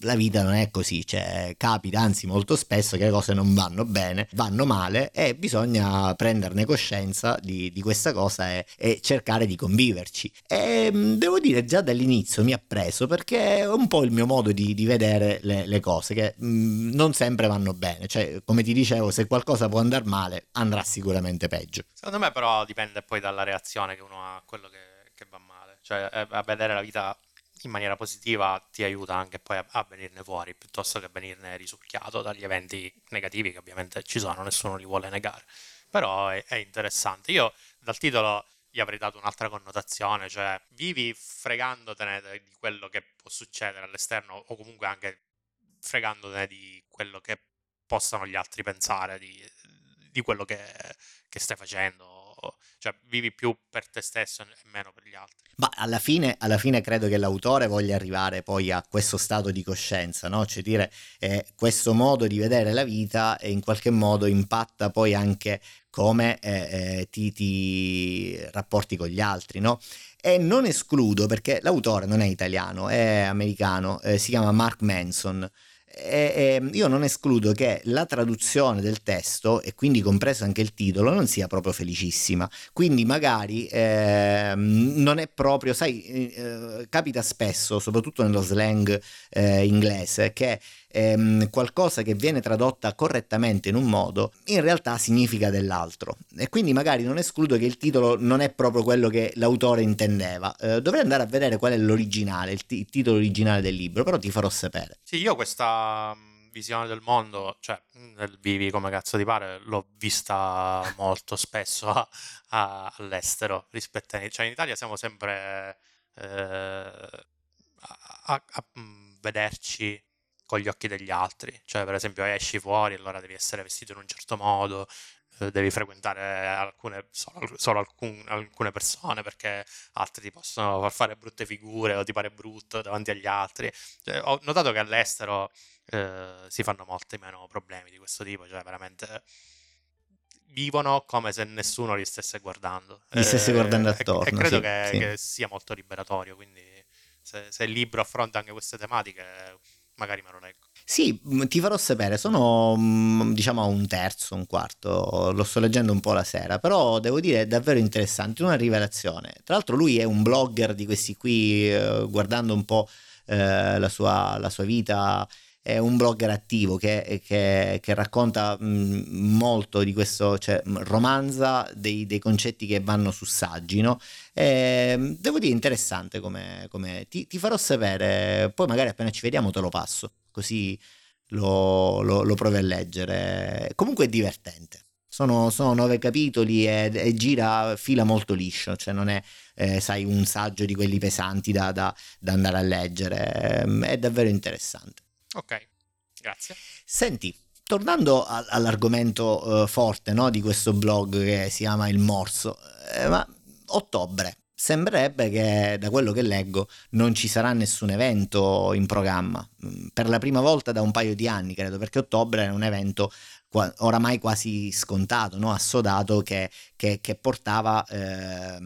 la vita non è così, cioè capita anzi molto spesso che le cose non vanno bene, vanno male e bisogna prenderne coscienza di, di questa cosa e, e, cercare di conviverci. E mm, devo dire già dall'inizio mi ha preso perché è un po' il mio modo di, di vedere le, le, cose che mh, mm, non sempre vanno bene, cioè come ti dicevo se qualcosa può andare male andrà sicuramente peggio. Secondo me però dipende poi dalla reazione che uno ha a quello che, che va male, cioè a vedere la vita in maniera positiva ti aiuta anche poi a, a, venirne fuori piuttosto che venirne risucchiato dagli eventi negativi che ovviamente ci sono, nessuno li vuole negare. Però è, è interessante. Io dal titolo gli avrei dato un'altra connotazione, cioè vivi fregandotene di quello che può succedere all'esterno o comunque anche fregandotene di quello che possano gli altri pensare di, di quello che, che stai facendo cioè vivi più per te stesso e meno per gli altri. Ma alla fine, alla fine credo che l'autore voglia arrivare poi a questo stato di coscienza, no? Cioè dire eh, questo modo di vedere la vita in qualche modo impatta poi anche come eh, eh, ti, ti, rapporti con gli altri, no? E non escludo, perché l'autore non è italiano, è americano, eh, si chiama Mark Manson. E, e io non escludo che la traduzione del testo, e quindi compreso anche il titolo, non sia proprio felicissima. Quindi magari eh, non è proprio, sai, eh, capita spesso, soprattutto nello slang eh, inglese, che ehm, qualcosa che viene tradotta correttamente in un modo, in realtà significa dell'altro. E quindi magari non escludo che il titolo non è proprio quello che l'autore intendeva. Eh, dovrei andare a vedere qual è l'originale, il, t- il titolo originale del libro, però ti farò sapere. Sì, io questa mm, visione del mondo, cioè nel vivi come cazzo ti pare, l'ho vista molto spesso a, a, all'estero rispetto a... Cioè in Italia siamo sempre eh, a, a, mm, vederci con gli occhi degli altri. Cioè, per esempio, esci fuori, allora devi essere vestito in un certo modo, eh, devi frequentare alcune, solo, solo alcun, alcune persone perché altri ti possono far fare brutte figure o ti pare brutto davanti agli altri. Cioè, ho notato che all'estero eh, si fanno molti meno problemi di questo tipo, cioè veramente vivono come se nessuno li stesse guardando. Li stesse guardando attorno. E, e credo sì, che, sì. che, sia molto liberatorio, quindi se, se il libro affronta anche queste tematiche magari me lo leggo. Sì, mm, ti farò sapere, sono mm, diciamo a un terzo, un quarto, lo sto leggendo un po' la sera, però devo dire è davvero interessante, una rivelazione. Tra l'altro lui è un blogger di questi qui, eh, guardando un po' eh, la, sua, la sua vita è un blogger attivo che, che, che racconta mh, molto di questo, cioè romanza dei, dei, concetti che vanno su saggi, no? E, devo dire interessante come, come ti, ti, farò sapere, poi magari appena ci vediamo te lo passo, così lo, lo, lo provi a leggere. Comunque è divertente. Sono, sono, nove capitoli e, e, gira fila molto liscio, cioè non è, eh, sai, un saggio di quelli pesanti da, da, da andare a leggere, è davvero interessante. Ok, grazie. Senti, tornando all'argomento uh, forte no, di questo blog che si chiama Il Morso, eh, ma ottobre. Sembrerebbe che da quello che leggo non ci sarà nessun evento in programma, mm, per la prima volta da un paio di anni credo, perché ottobre è un evento oramai quasi scontato, no? assodato, che, che, che portava eh,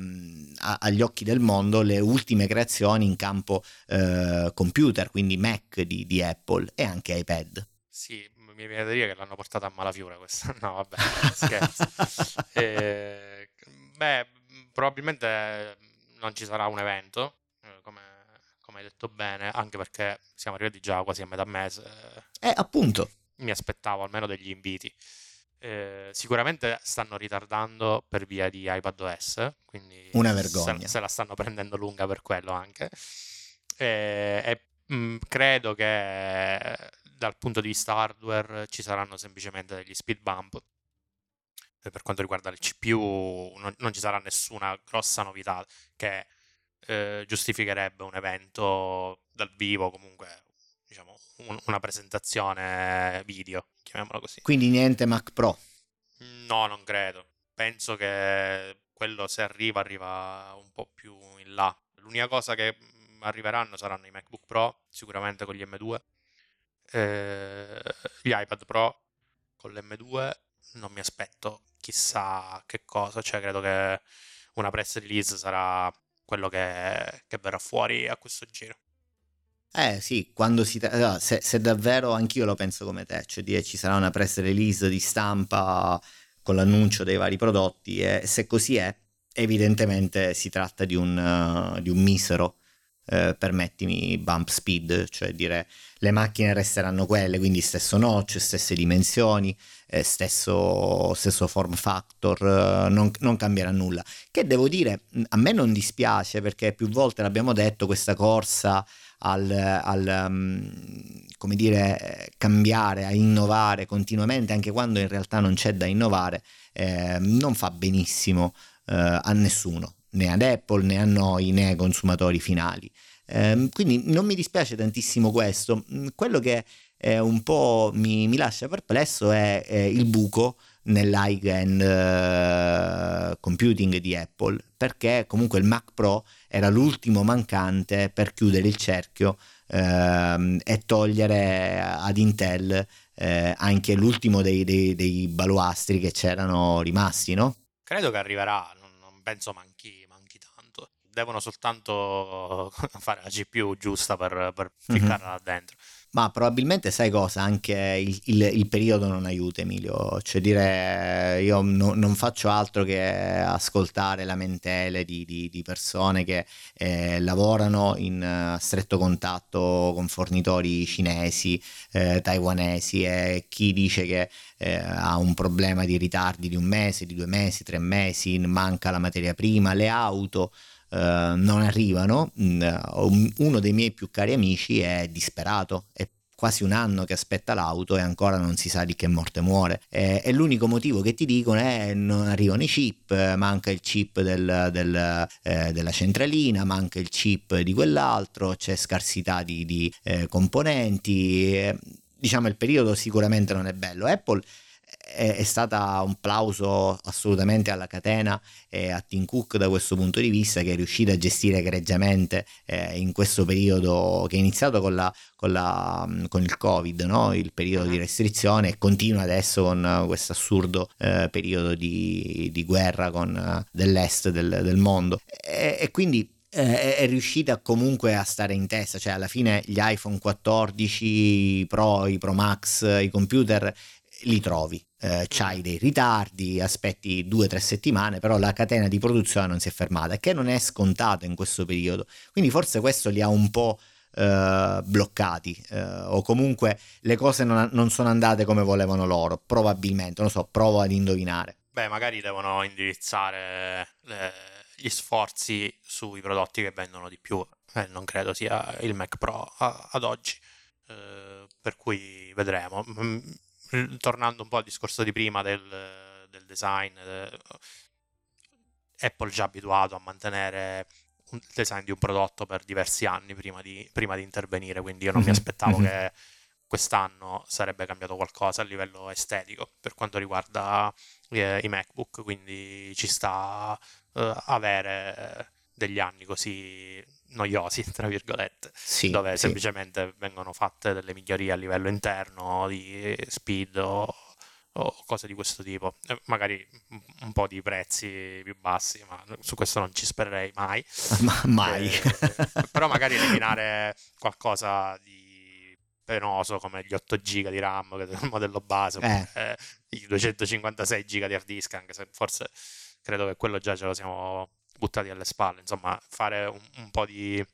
agli occhi del mondo le ultime creazioni in campo eh, computer, quindi Mac di, di, Apple e anche iPad. Sì, mi viene da dire che l'hanno portata a malafiura questa. No, vabbè, scherzo. eh, beh, probabilmente non ci sarà un evento, eh, come, come hai detto bene, anche perché siamo arrivati già quasi a metà mese. Eh, appunto mi aspettavo almeno degli inviti. Eh, sicuramente stanno ritardando per via di iPadOS, quindi una vergogna. Se, se la stanno prendendo lunga per quello anche. Eh, e mh, mm, credo che dal punto di vista hardware ci saranno semplicemente degli speed bump. E per quanto riguarda il CPU, non, non, ci sarà nessuna grossa novità che eh, giustificherebbe un evento dal vivo, comunque un, una presentazione video, chiamiamola così. Quindi niente Mac Pro? No, non credo. Penso che quello se arriva, arriva un po' più in là. L'unica cosa che mm, arriveranno saranno i MacBook Pro, sicuramente con gli M2, eh, gli iPad Pro con l'M2. Non mi aspetto chissà che cosa, cioè credo che una press release sarà quello che, che verrà fuori a questo giro. Eh sì, quando si tra- se, se, davvero anch'io lo penso come te, cioè dire ci sarà una press release di stampa con l'annuncio dei vari prodotti e se così è, evidentemente si tratta di un, uh, di un misero, uh, permettimi, bump speed, cioè dire le macchine resteranno quelle, quindi stesso notch, stesse dimensioni, eh, stesso, stesso, form factor, uh, non, non cambierà nulla. Che devo dire, a me non dispiace perché più volte l'abbiamo detto, questa corsa al, al um, come dire, cambiare, a innovare continuamente, anche quando in realtà non c'è da innovare, eh, non fa benissimo eh, a nessuno, né ad Apple né a noi né ai consumatori finali. Eh, quindi non mi dispiace tantissimo questo. Quello che un po' mi, mi lascia perplesso è, è il buco nell'high-end uh, computing di Apple, perché comunque il Mac Pro era l'ultimo mancante per chiudere il cerchio uh, e togliere ad Intel uh, anche l'ultimo dei, dei, dei, baluastri che c'erano rimasti, no? Credo che arriverà, non, non penso manchi, manchi, tanto. Devono soltanto fare la GPU giusta per, per mm-hmm. ficcarla là dentro. Ma probabilmente sai cosa? Anche il, il, il periodo non aiuta, Emilio. Cioè, dire io no, non faccio altro che ascoltare lamentele di, di, di persone che eh, lavorano in uh, stretto contatto con fornitori cinesi, eh, taiwanesi e chi dice che eh, ha un problema di ritardi di un mese, di due mesi, tre mesi, manca la materia prima, le auto. Uh, non arrivano. Uh, uno dei miei più cari amici è disperato, è quasi un anno che aspetta l'auto e ancora non si sa di che morte muore. E, e l'unico motivo che ti dicono è non arrivano i chip, manca il chip del, del, eh, della centralina, manca il chip di quell'altro, c'è scarsità di, di eh, componenti. Eh, diciamo il periodo sicuramente non è bello. Apple è, è stata un plauso assolutamente alla catena e a Tim Cook da questo punto di vista che è riuscita a gestire egregiamente eh, in questo periodo che è iniziato con, la, con, la, con il covid, no? il periodo di restrizione e continua adesso con questo assurdo eh, periodo di, di, guerra con, uh, dell'est del, del mondo e, e quindi eh, è riuscita comunque a stare in testa, cioè alla fine gli iPhone 14 i Pro, i Pro Max, i computer li trovi eh, c'hai dei ritardi, aspetti due o tre settimane, però la catena di produzione non si è fermata, che non è scontato in questo periodo. Quindi forse questo li ha un po' eh, bloccati eh, o comunque le cose non, non, sono andate come volevano loro, probabilmente, non so, provo ad indovinare. Beh, magari devono indirizzare le, gli sforzi sui prodotti che vendono di più. Eh, non credo sia il Mac Pro a, ad oggi. Eh, per cui vedremo mm, tornando un po' al discorso di prima del, del design, de, Apple già abituato a mantenere il design di un prodotto per diversi anni prima di, prima di intervenire, quindi io non mm-hmm. mi aspettavo mm-hmm. che quest'anno sarebbe cambiato qualcosa a livello estetico per quanto riguarda eh, i MacBook, quindi ci sta eh, avere degli anni così noiosi, tra virgolette, sì, dove sì. semplicemente vengono fatte delle migliorie a livello interno di speed o, o cose di questo tipo. Eh, magari un po' di prezzi più bassi, ma su questo non ci spererei mai. Ma mai. Eh, però magari eliminare qualcosa di penoso come gli 8 giga di RAM che è il modello base, eh. Eh, i 256 giga di hard disk, anche se forse credo che quello già ce lo siamo buttati alle spalle, insomma, fare un, un po' di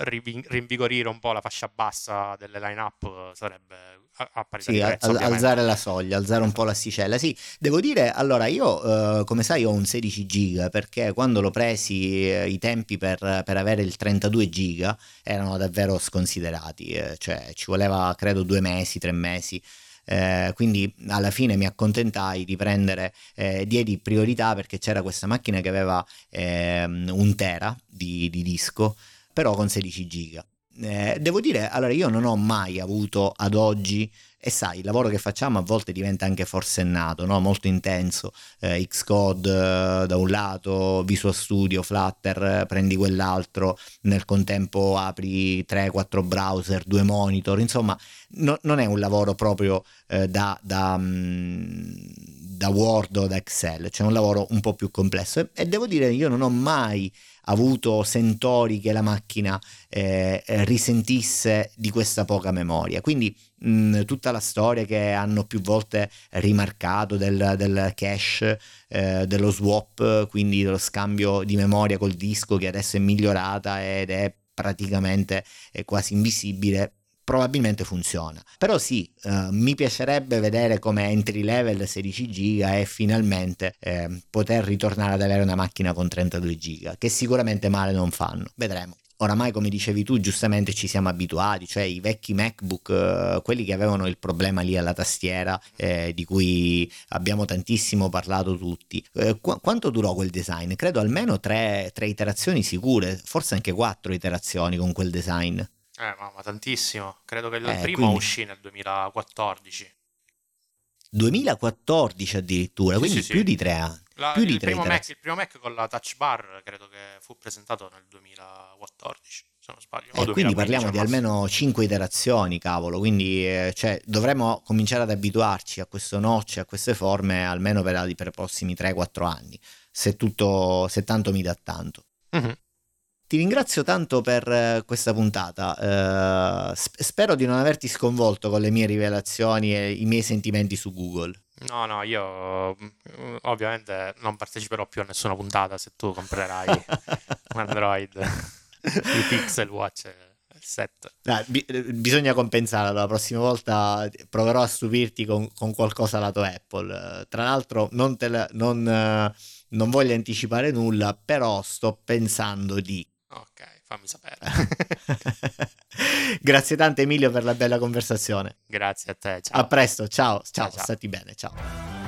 rinvigorire un po' la fascia bassa delle line-up sarebbe a, a sì, prezzo, al, alzare la soglia, alzare un po' l'asticella. Sì, devo dire, allora io, eh, come sai, ho un 16 giga perché quando l'ho presi eh, i tempi per, per, avere il 32 giga erano davvero sconsiderati, eh, cioè ci voleva credo due mesi, tre mesi eh, quindi alla fine mi accontentai di prendere, eh, diedi priorità perché c'era questa macchina che aveva eh, un tera di, di disco, però con 16 giga. Eh, devo dire, allora io non ho mai avuto ad oggi e sai, il lavoro che facciamo a volte diventa anche forsennato, no? molto intenso. Eh, Xcode eh, da un lato, Visual Studio, Flutter, prendi quell'altro, nel contempo apri 3-4 browser, due monitor, insomma, no, non è un lavoro proprio eh, da, da, mm, da, Word o da Excel, c'è un lavoro un po' più complesso e, e devo dire, io non ho mai avuto sentori che la macchina eh, risentisse di questa poca memoria. Quindi mh, tutta la storia che hanno più volte rimarcato del, del cache, eh, dello swap, quindi dello scambio di memoria col disco che adesso è migliorata ed è praticamente è quasi invisibile probabilmente funziona. Però sì, eh, mi piacerebbe vedere come entry level 16 giga e finalmente eh, poter ritornare ad avere una macchina con 32 giga, che sicuramente male non fanno. Vedremo. Oramai, come dicevi tu, giustamente ci siamo abituati, cioè i vecchi MacBook, eh, quelli che avevano il problema lì alla tastiera, eh, di cui abbiamo tantissimo parlato tutti. Eh, qu- quanto durò quel design? Credo almeno tre, tre iterazioni sicure, forse anche quattro iterazioni con quel design. Eh, ma, ma tantissimo. Credo che il eh, primo quindi... uscì nel 2014. 2014 addirittura, quindi sì, più sì. di tre anni. La- più di il, tre primo Mac, il primo Mac con la touch bar credo che fu presentato nel 2014, se non sbaglio. o E quindi 2015 parliamo al di almeno 5 iterazioni, cavolo. Quindi eh, cioè, dovremmo cominciare ad abituarci a questo notch, a queste forme, almeno per, per i prossimi 3-4 anni. Se, tutto, se tanto mi dà tanto. Mhm. Ti ringrazio tanto per eh, questa puntata. sp- spero di non averti sconvolto con le mie rivelazioni e i miei sentimenti su Google. No, no, io mm, ovviamente non parteciperò più a nessuna puntata se tu comprerai un Android, i Pixel Watch e il set. Dai, bi- bisogna compensare. La prossima volta proverò a stupirti con, con qualcosa lato Apple. Tra l'altro, non, te la- non, eh, non voglio anticipare nulla, però sto pensando di. Ok, fammi sapere. Grazie tante, Emilio, per la bella conversazione. Grazie a te, ciao. A presto, ciao, ciao, Ciao, ciao. stati bene, ciao.